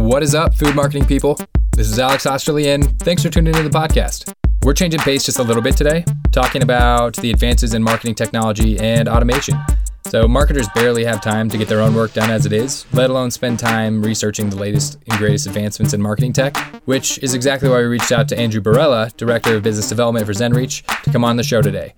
What is up, food marketing people? This is Alex Osterly, and thanks for tuning into the podcast. We're changing pace just a little bit today, talking about the advances in marketing technology and automation. So, marketers barely have time to get their own work done as it is, let alone spend time researching the latest and greatest advancements in marketing tech, which is exactly why we reached out to Andrew Barella, Director of Business Development for ZenReach, to come on the show today.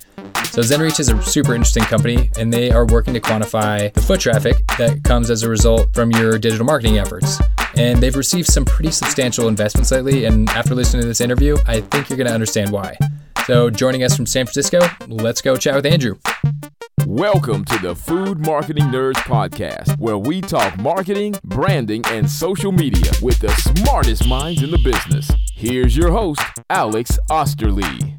So ZenReach is a super interesting company, and they are working to quantify the foot traffic that comes as a result from your digital marketing efforts. And they've received some pretty substantial investments lately, and after listening to this interview, I think you're going to understand why. So joining us from San Francisco, let's go chat with Andrew. Welcome to the Food Marketing Nerds Podcast, where we talk marketing, branding, and social media with the smartest minds in the business. Here's your host, Alex Osterly.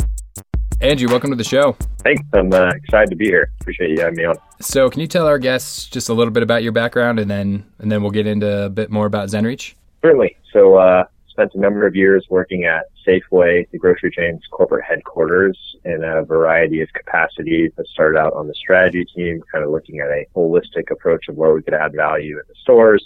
Andrew, welcome to the show. Thanks. I'm uh, excited to be here. Appreciate you having me on. So, can you tell our guests just a little bit about your background, and then and then we'll get into a bit more about ZenReach? Certainly. So, uh, spent a number of years working at Safeway, the grocery chain's corporate headquarters, in a variety of capacities. I started out on the strategy team, kind of looking at a holistic approach of where we could add value in the stores,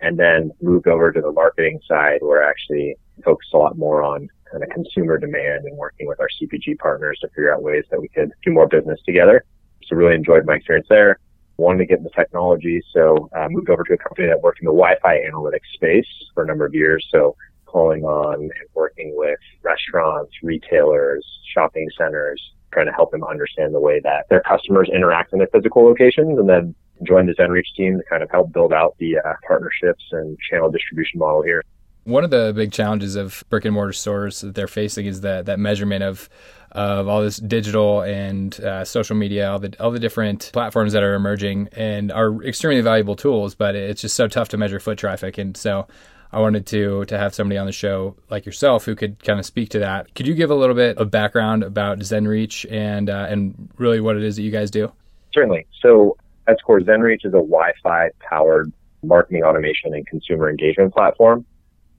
and then moved over to the marketing side, where I actually focused a lot more on kind of consumer demand and working with our CPG partners to figure out ways that we could do more business together. So really enjoyed my experience there. Wanted to get into technology, so uh, moved over to a company that worked in the Wi-Fi analytics space for a number of years. So calling on and working with restaurants, retailers, shopping centers, trying to help them understand the way that their customers interact in their physical locations, and then joined the ZenReach team to kind of help build out the uh, partnerships and channel distribution model here. One of the big challenges of brick and mortar stores that they're facing is that that measurement of of all this digital and uh, social media, all the all the different platforms that are emerging and are extremely valuable tools, but it's just so tough to measure foot traffic. And so, I wanted to to have somebody on the show like yourself who could kind of speak to that. Could you give a little bit of background about ZenReach and uh, and really what it is that you guys do? Certainly. So, at core, ZenReach is a Wi-Fi powered marketing automation and consumer engagement platform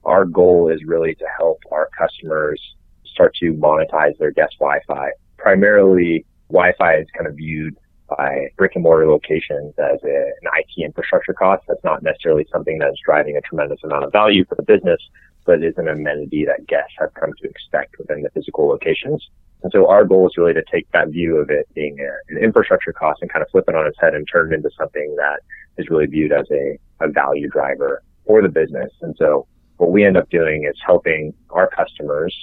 our goal is really to help our customers start to monetize their guest Wi-Fi. Primarily, Wi-Fi is kind of viewed by brick and mortar locations as a, an IT infrastructure cost. That's not necessarily something that's driving a tremendous amount of value for the business, but is an amenity that guests have come to expect within the physical locations. And so our goal is really to take that view of it being a, an infrastructure cost and kind of flip it on its head and turn it into something that is really viewed as a, a value driver for the business. And so what we end up doing is helping our customers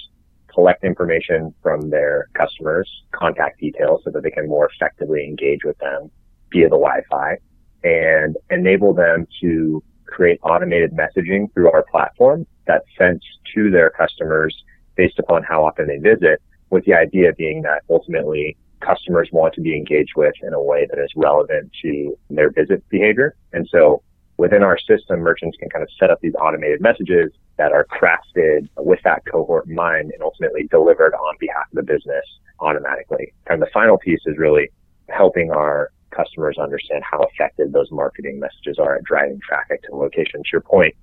collect information from their customers, contact details so that they can more effectively engage with them via the Wi-Fi and enable them to create automated messaging through our platform that's sent to their customers based upon how often they visit with the idea being that ultimately customers want to be engaged with in a way that is relevant to their visit behavior. And so within our system, merchants can kind of set up these automated messages that are crafted with that cohort in mind and ultimately delivered on behalf of the business automatically. And the final piece is really helping our customers understand how effective those marketing messages are at driving traffic to the location. To your point,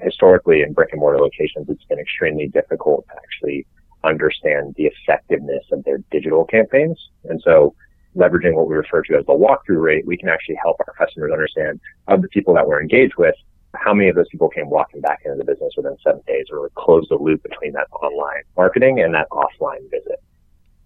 historically in brick and mortar locations, it's been extremely difficult to actually understand the effectiveness of their digital campaigns. And so leveraging what we refer to as the walkthrough rate, we can actually help our customers understand of the people that we're engaged with, how many of those people came walking back into the business within seven days or really close the loop between that online marketing and that offline visit.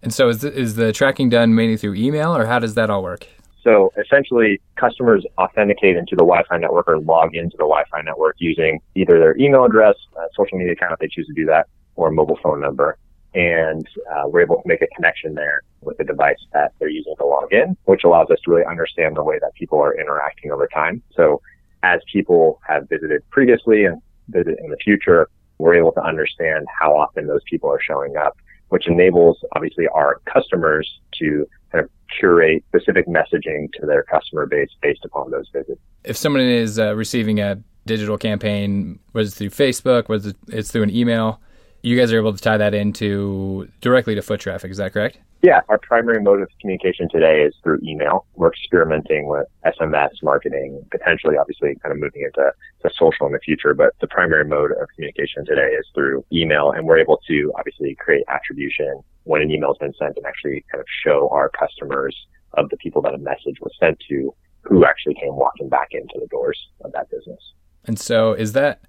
And so is the, is the tracking done mainly through email or how does that all work? So essentially, customers authenticate into the Wi-Fi network or log into the Wi-Fi network using either their email address, social media account if they choose to do that, or a mobile phone number and uh, we're able to make a connection there with the device that they're using to log in, which allows us to really understand the way that people are interacting over time. So as people have visited previously and visit in the future, we're able to understand how often those people are showing up, which enables obviously our customers to kind of curate specific messaging to their customer base based upon those visits. If someone is uh, receiving a digital campaign, whether it's through Facebook, whether it it's through an email, you guys are able to tie that into directly to foot traffic. Is that correct? Yeah, our primary mode of communication today is through email. We're experimenting with SMS marketing, potentially, obviously, kind of moving into to social in the future. But the primary mode of communication today is through email, and we're able to obviously create attribution when an email has been sent and actually kind of show our customers of the people that a message was sent to who actually came walking back into the doors of that business. And so, is that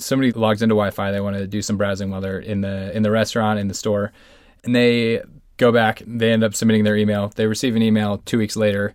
somebody logs into Wi-Fi, they want to do some browsing while they're in the in the restaurant in the store, and they go back, they end up submitting their email. They receive an email two weeks later,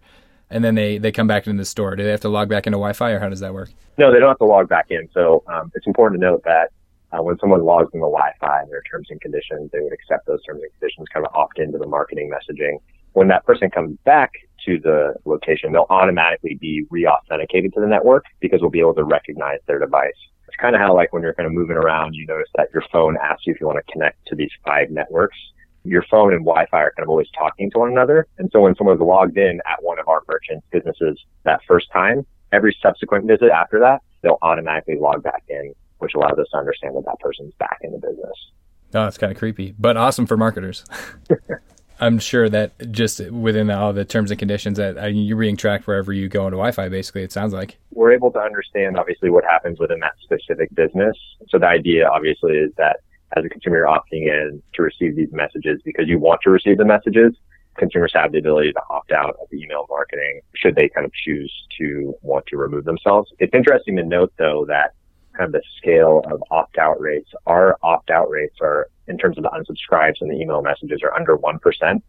and then they they come back into the store. Do they have to log back into Wi-Fi, or how does that work? No, they don't have to log back in. So um, it's important to note that uh, when someone logs into Wi-Fi, their terms and conditions, they would accept those terms and conditions, kind of opt into the marketing messaging. When that person comes back to the location, they'll automatically be re-authenticated to the network because we'll be able to recognize their device. It's kind of how like when you're kind of moving around, you notice that your phone asks you if you want to connect to these five networks. Your phone and Wi-Fi are kind of always talking to one another. And so when someone's logged in at one of our merchants businesses that first time, every subsequent visit after that, they'll automatically log back in, which allows us to understand that that person's back in the business. Oh, that's kind of creepy, but awesome for marketers. I'm sure that just within all the terms and conditions that uh, you're being tracked wherever you go into Wi-Fi. Basically, it sounds like we're able to understand obviously what happens within that specific business. So the idea obviously is that as a consumer, you're opting in to receive these messages because you want to receive the messages. Consumers have the ability to opt out of email marketing should they kind of choose to want to remove themselves. It's interesting to note though that kind of the scale of opt out rates, our opt out rates are in terms of the unsubscribes and the email messages are under 1%. And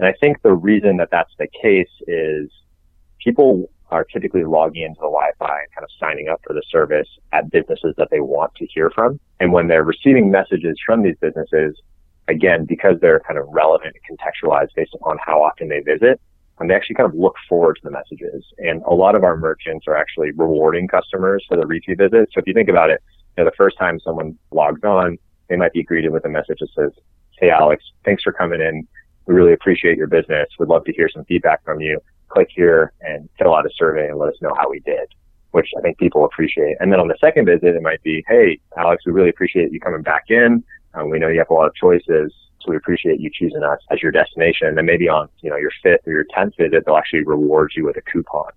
I think the reason that that's the case is people are typically logging into the Wi-Fi and kind of signing up for the service at businesses that they want to hear from. And when they're receiving messages from these businesses, again, because they're kind of relevant and contextualized based upon how often they visit, and they actually kind of look forward to the messages. And a lot of our merchants are actually rewarding customers for the repeat visits. So if you think about it, you know, the first time someone logs on, they might be greeted with a message that says, Hey, Alex, thanks for coming in. We really appreciate your business. We'd love to hear some feedback from you. Click here and fill out a survey and let us know how we did, which I think people appreciate. And then on the second visit, it might be, Hey, Alex, we really appreciate you coming back in. Um, we know you have a lot of choices. So we appreciate you choosing us as your destination. And then maybe on, you know, your fifth or your tenth visit, they'll actually reward you with a coupon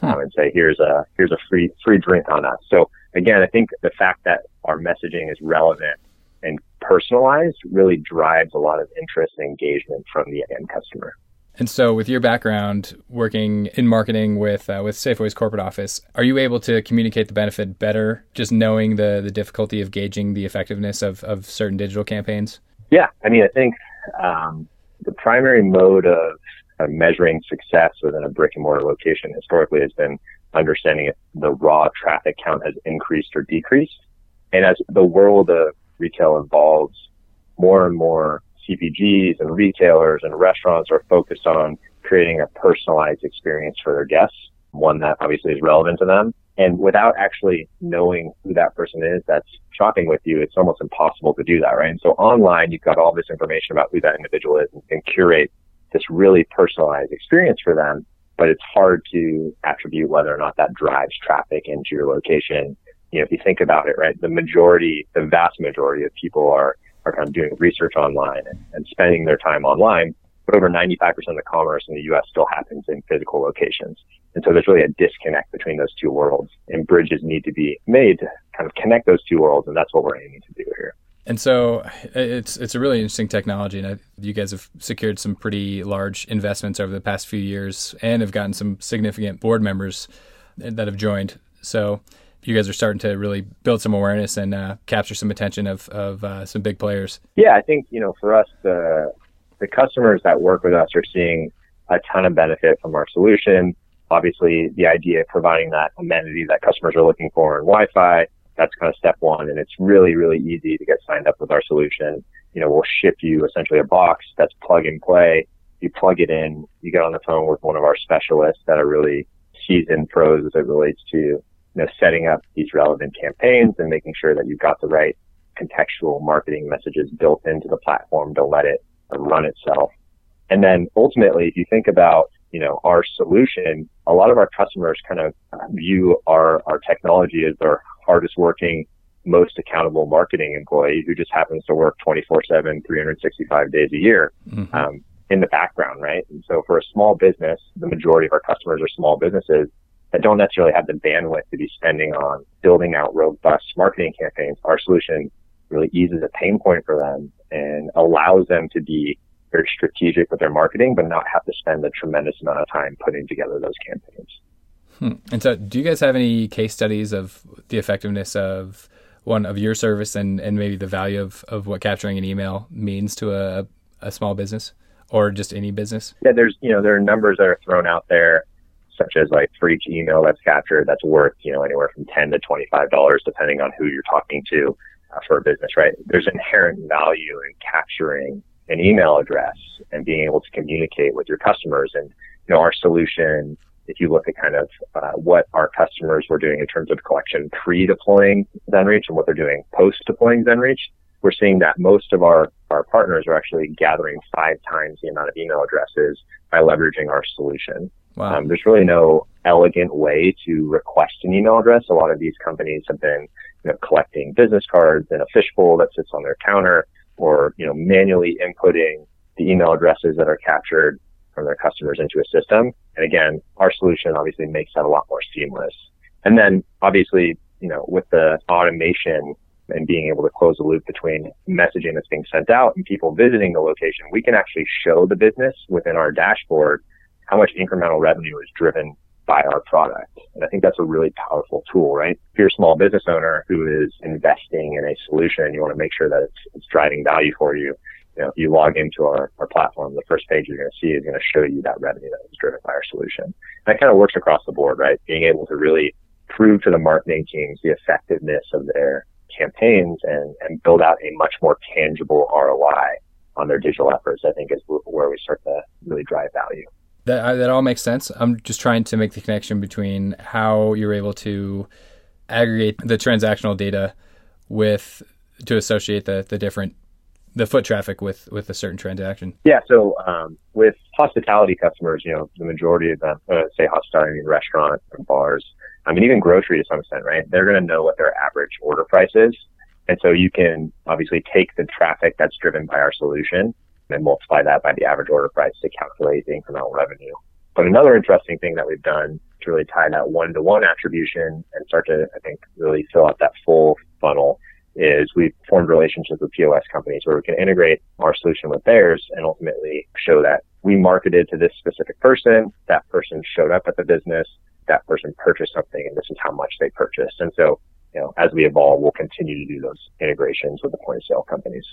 hmm. um, and say, here's a, here's a free, free drink on us. So again, I think the fact that our messaging is relevant and personalized really drives a lot of interest and engagement from the end customer. And so, with your background working in marketing with uh, with Safeway's corporate office, are you able to communicate the benefit better, just knowing the the difficulty of gauging the effectiveness of, of certain digital campaigns? Yeah, I mean, I think um, the primary mode of, of measuring success within a brick and mortar location historically has been understanding if the raw traffic count has increased or decreased. And as the world of retail evolves, more and more CPGs and retailers and restaurants are focused on creating a personalized experience for their guests, one that obviously is relevant to them. And without actually knowing who that person is that's shopping with you, it's almost impossible to do that, right? And so online, you've got all this information about who that individual is and, and curate this really personalized experience for them. But it's hard to attribute whether or not that drives traffic into your location. You know, if you think about it, right, the majority, the vast majority of people are are kind of doing research online and, and spending their time online. But over 95% of the commerce in the U.S. still happens in physical locations. And so there's really a disconnect between those two worlds and bridges need to be made to kind of connect those two worlds. And that's what we're aiming to do here. And so it's it's a really interesting technology, and you guys have secured some pretty large investments over the past few years, and have gotten some significant board members that have joined. So you guys are starting to really build some awareness and uh, capture some attention of, of uh, some big players. Yeah, I think you know for us the the customers that work with us are seeing a ton of benefit from our solution. Obviously, the idea of providing that amenity that customers are looking for in Wi-Fi, that's kind of step one, and it's really really easy to get signed up with our solution. You know, we'll ship you essentially a box that's plug and play. You plug it in, you get on the phone with one of our specialists that are really seasoned pros as it relates to you know, setting up these relevant campaigns and making sure that you've got the right contextual marketing messages built into the platform to let it run itself. And then ultimately, if you think about, you know, our solution, a lot of our customers kind of view our, our technology as their hardest working, most accountable marketing employee who just happens to work 24 7, 365 days a year. Mm-hmm. Um, in the background, right? And so for a small business, the majority of our customers are small businesses that don't necessarily have the bandwidth to be spending on building out robust marketing campaigns, our solution really eases a pain point for them and allows them to be very strategic with their marketing, but not have to spend a tremendous amount of time putting together those campaigns. Hmm. And so, do you guys have any case studies of the effectiveness of one of your service and, and maybe the value of, of what capturing an email means to a, a small business or just any business? Yeah, there's you know there are numbers that are thrown out there, such as like for each email that's captured, that's worth you know anywhere from ten to twenty five dollars, depending on who you're talking to uh, for a business. Right? There's inherent value in capturing an email address and being able to communicate with your customers. And you know our solution if you look at kind of uh, what our customers were doing in terms of collection pre-deploying ZenReach and what they're doing post-deploying ZenReach, we're seeing that most of our, our partners are actually gathering five times the amount of email addresses by leveraging our solution. Wow. Um, there's really no elegant way to request an email address. A lot of these companies have been you know, collecting business cards in a fishbowl that sits on their counter or you know manually inputting the email addresses that are captured from their customers into a system. And again, our solution obviously makes that a lot more seamless. And then obviously, you know, with the automation and being able to close the loop between messaging that's being sent out and people visiting the location, we can actually show the business within our dashboard how much incremental revenue is driven by our product. And I think that's a really powerful tool, right? If you're a small business owner who is investing in a solution, you want to make sure that it's, it's driving value for you you know, if you log into our, our platform, the first page you're going to see is going to show you that revenue that was driven by our solution. And that kind of works across the board, right? Being able to really prove to the marketing teams the effectiveness of their campaigns and, and build out a much more tangible ROI on their digital efforts, I think is where we start to really drive value. That, that all makes sense. I'm just trying to make the connection between how you're able to aggregate the transactional data with to associate the, the different the foot traffic with with a certain transaction? Yeah, so um, with hospitality customers, you know, the majority of them, uh, say hospitality, restaurant, bars, I mean, even grocery to some extent, right? They're going to know what their average order price is, and so you can obviously take the traffic that's driven by our solution and multiply that by the average order price to calculate the incremental revenue. But another interesting thing that we've done to really tie that one-to-one attribution and start to, I think, really fill out that full funnel is we've formed relationships with POS companies where we can integrate our solution with theirs and ultimately show that we marketed to this specific person, that person showed up at the business, that person purchased something, and this is how much they purchased. And so, you know, as we evolve, we'll continue to do those integrations with the point of sale companies.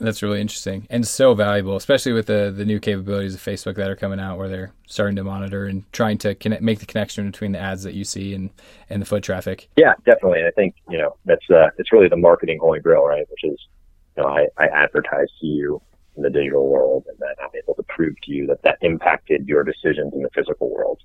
That's really interesting and so valuable, especially with the the new capabilities of Facebook that are coming out, where they're starting to monitor and trying to connect, make the connection between the ads that you see and and the foot traffic. Yeah, definitely. And I think you know that's uh, it's really the marketing holy grail, right? Which is, you know, I, I advertise to you in the digital world, and then I'm able to prove to you that that impacted your decisions in the physical world.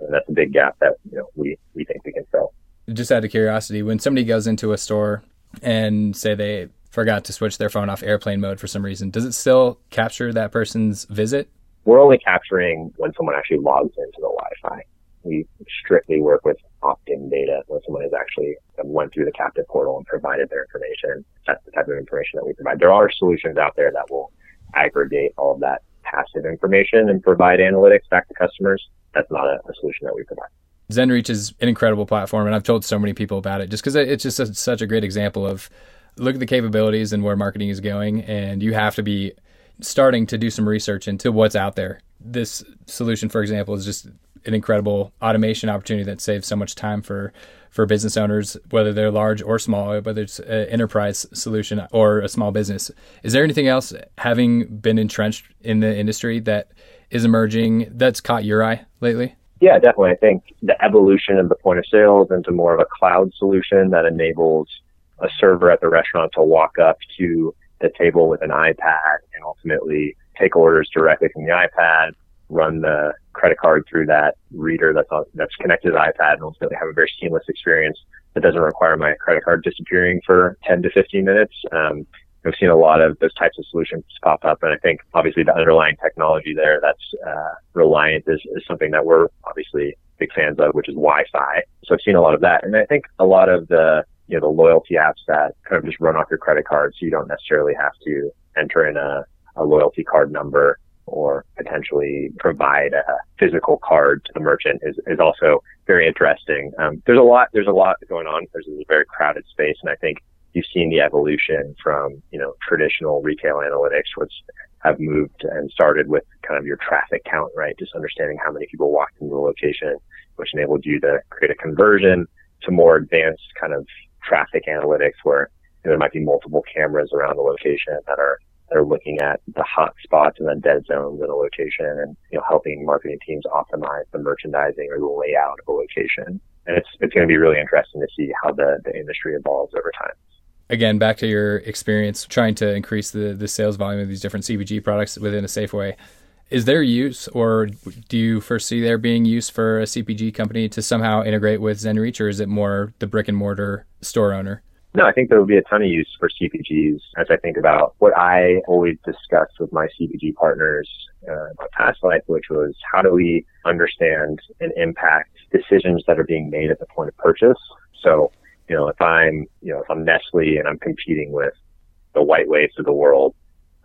And that's a big gap that you know we we think we can fill. Just out of curiosity, when somebody goes into a store and say they forgot to switch their phone off airplane mode for some reason, does it still capture that person's visit? We're only capturing when someone actually logs into the Wi-Fi. We strictly work with opt-in data when someone has actually went through the captive portal and provided their information. That's the type of information that we provide. There are solutions out there that will aggregate all of that passive information and provide analytics back to customers. That's not a, a solution that we provide. ZenReach is an incredible platform, and I've told so many people about it just because it's just a, such a great example of look at the capabilities and where marketing is going, and you have to be starting to do some research into what's out there. This solution, for example, is just an incredible automation opportunity that saves so much time for for business owners, whether they're large or small, whether it's an enterprise solution or a small business. Is there anything else, having been entrenched in the industry, that is emerging that's caught your eye lately? Yeah, definitely. I think the evolution of the point of sales into more of a cloud solution that enables a server at the restaurant to walk up to the table with an iPad and ultimately take orders directly from the iPad, run the credit card through that reader that's on, that's connected to the iPad, and ultimately have a very seamless experience that doesn't require my credit card disappearing for 10 to 15 minutes. Um, We've seen a lot of those types of solutions pop up, and I think obviously the underlying technology there that's uh, reliant is, is something that we're obviously big fans of, which is Wi-Fi. So I've seen a lot of that, and I think a lot of the you know, the loyalty apps that kind of just run off your credit card so you don't necessarily have to enter in a, a loyalty card number or potentially provide a physical card to the merchant is, is also very interesting. Um, there's a lot, there's a lot going on. There's a very crowded space. And I think you've seen the evolution from, you know, traditional retail analytics, which have moved and started with kind of your traffic count, right? Just understanding how many people walked into the location, which enabled you to create a conversion to more advanced kind of traffic analytics where you know, there might be multiple cameras around the location that are that are looking at the hot spots and then dead zones in a location and you know helping marketing teams optimize the merchandising or the layout of a location. And it's it's going to be really interesting to see how the, the industry evolves over time. Again, back to your experience trying to increase the, the sales volume of these different CPG products within a Safeway. Is there use, or do you foresee there being use for a CPG company to somehow integrate with ZenReach, or is it more the brick and mortar store owner? No, I think there will be a ton of use for CPGs as I think about what I always discuss with my CPG partners uh, in my past life, which was how do we understand and impact decisions that are being made at the point of purchase. So, you know, if I'm, you know, if I'm Nestle and I'm competing with the WhiteWaves of the world,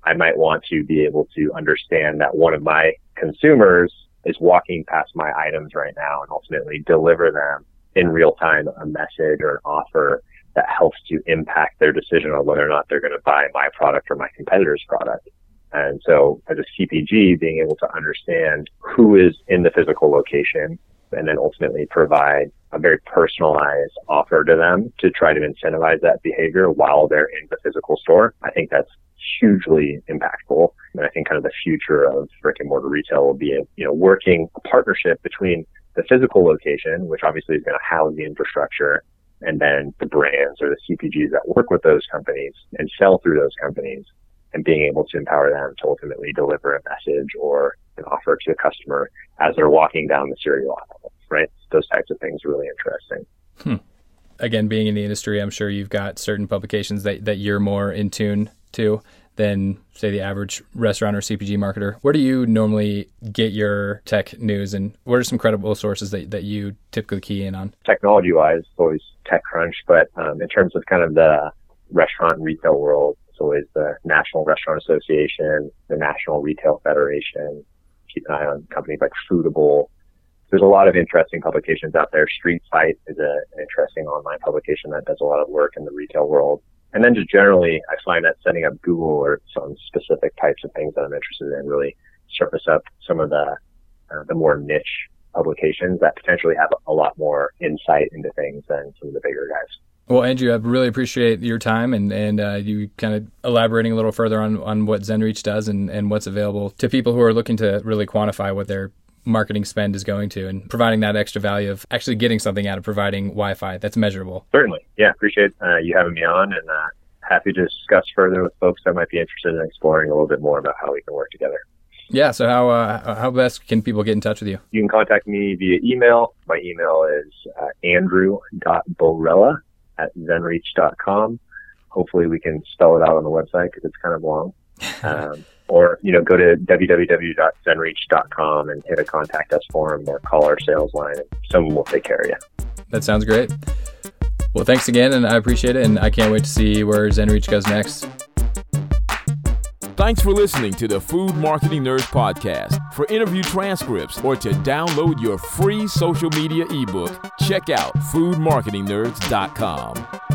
I might want to be able to understand that one of my consumers is walking past my items right now and ultimately deliver them in real time a message or an offer that helps to impact their decision on whether or not they're going to buy my product or my competitor's product. And so as a CPG, being able to understand who is in the physical location and then ultimately provide a very personalized offer to them to try to incentivize that behavior while they're in the physical store. I think that's hugely impactful. And I think kind of the future of brick and mortar retail will be a, you know, working a partnership between the physical location, which obviously is going to house the infrastructure, and then the brands or the CPGs that work with those companies and sell through those companies and being able to empower them to ultimately deliver a message or an offer to a customer as they're walking down the cereal aisle, right? Those types of things are really interesting. Hmm. Again, being in the industry, I'm sure you've got certain publications that, that you're more in tune to than say the average restaurant or CPG marketer. Where do you normally get your tech news and what are some credible sources that, that you typically key in on? Technology wise, it's always TechCrunch, but um, in terms of kind of the restaurant and retail world, it's always the National Restaurant Association, the National Retail Federation. Keep an eye on companies like Foodable. There's a lot of interesting publications out there. Street Fight is an interesting online publication that does a lot of work in the retail world. And then just generally, I find that setting up Google or some specific types of things that I'm interested in really surface up some of the uh, the more niche publications that potentially have a lot more insight into things than some of the bigger guys. Well, Andrew, I really appreciate your time and and uh, you kind of elaborating a little further on on what ZenReach does and and what's available to people who are looking to really quantify what their marketing spend is going to and providing that extra value of actually getting something out of providing Wi-Fi that's measurable. Certainly. Yeah. Appreciate uh, you having me on and uh, happy to discuss further with folks that might be interested in exploring a little bit more about how we can work together. Yeah. So how uh, how best can people get in touch with you? You can contact me via email. My email is uh, andrew.borella at zenreach.com. Hopefully we can spell it out on the website because it's kind of long. Um, or you know go to www.zenreach.com and hit a contact us form or call our sales line and someone will take care of you that sounds great well thanks again and i appreciate it and i can't wait to see where zenreach goes next Thanks for listening to the Food Marketing Nerds podcast. For interview transcripts or to download your free social media ebook, check out foodmarketingnerds.com.